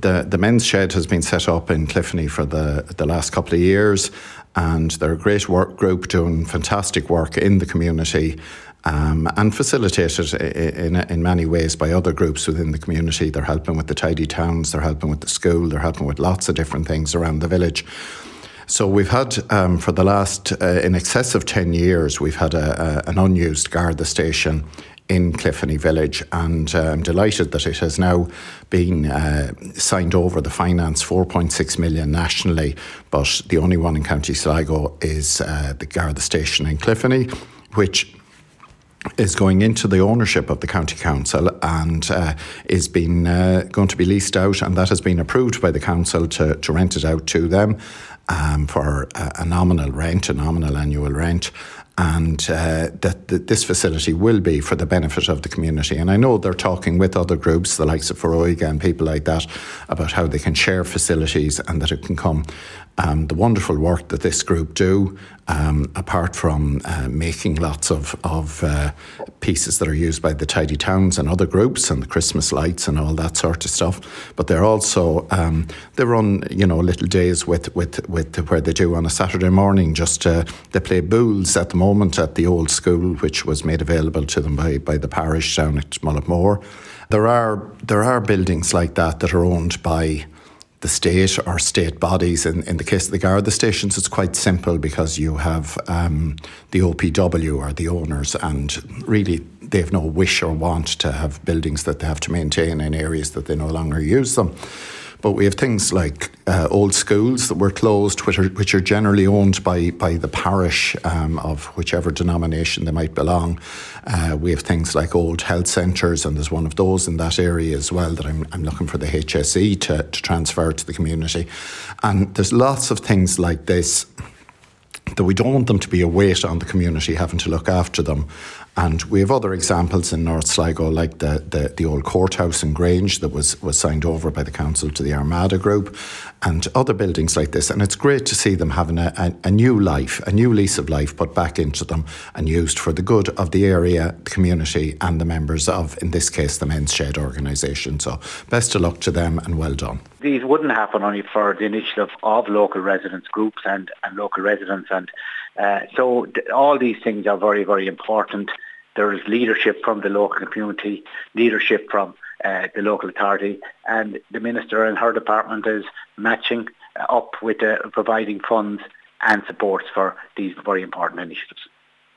the, the men's shed has been set up in Cliffoney for the, the last couple of years, and they're a great work group doing fantastic work in the community. Um, and facilitated in, in many ways by other groups within the community. They're helping with the tidy towns, they're helping with the school, they're helping with lots of different things around the village. So we've had um, for the last uh, in excess of ten years, we've had a, a, an unused Garda station in Cliffoney Village, and uh, I'm delighted that it has now been uh, signed over the finance 4.6 million nationally, but the only one in County Sligo is uh, the Garda station in Cliffoney, which is going into the ownership of the county council and uh, is being uh, going to be leased out, and that has been approved by the council to, to rent it out to them um, for a, a, nominal rent, a nominal annual rent, and uh, that, that, this facility will be for the benefit of the community. And I know they're talking with other groups, the likes of Foróige and people like that, about how they can share facilities and that it can come. Um, the wonderful work that this group do, um, apart from uh, making lots of, of uh, pieces that are used by the Tidy Towns and other groups and the Christmas lights and all that sort of stuff, but they're also um, they run you know little days with with with where they do on a Saturday morning. Just they play bowls at the moment at the old school, which was made available to them by by the parish down at Mullaghmore. There are there are buildings like that that are owned by the state or state bodies. In, in the case of the Garda stations, it's quite simple because you have um, the OPW or the owners, and really they have no wish or want to have buildings that they have to maintain in areas that they no longer use them. But we have things like uh, old schools that were closed, which are, which are generally owned by, by the parish um, of whichever denomination they might belong. Uh, we have things like old health centres, and there's one of those in that area as well that I'm, I'm looking for the HSE to, to transfer to the community. And there's lots of things like this that we don't want them to be a weight on the community having to look after them. And we have other examples in North Sligo, like the, the, the, old courthouse in Grange that was, was signed over by the council to the Armada Group, and other buildings like this. And it's great to see them having a, a, a, new life, a new lease of life put back into them and used for the good of the area, the community, and the members of, in this case, the Men's Shed organisation. So best of luck to them and well done. These wouldn't happen only for the initiative of local residents groups and, and local residents. And uh, so th- all these things are very, very important. There is leadership from the local community, leadership from uh, the local authority, and the minister and her department is matching up with uh, providing funds and supports for these very important initiatives.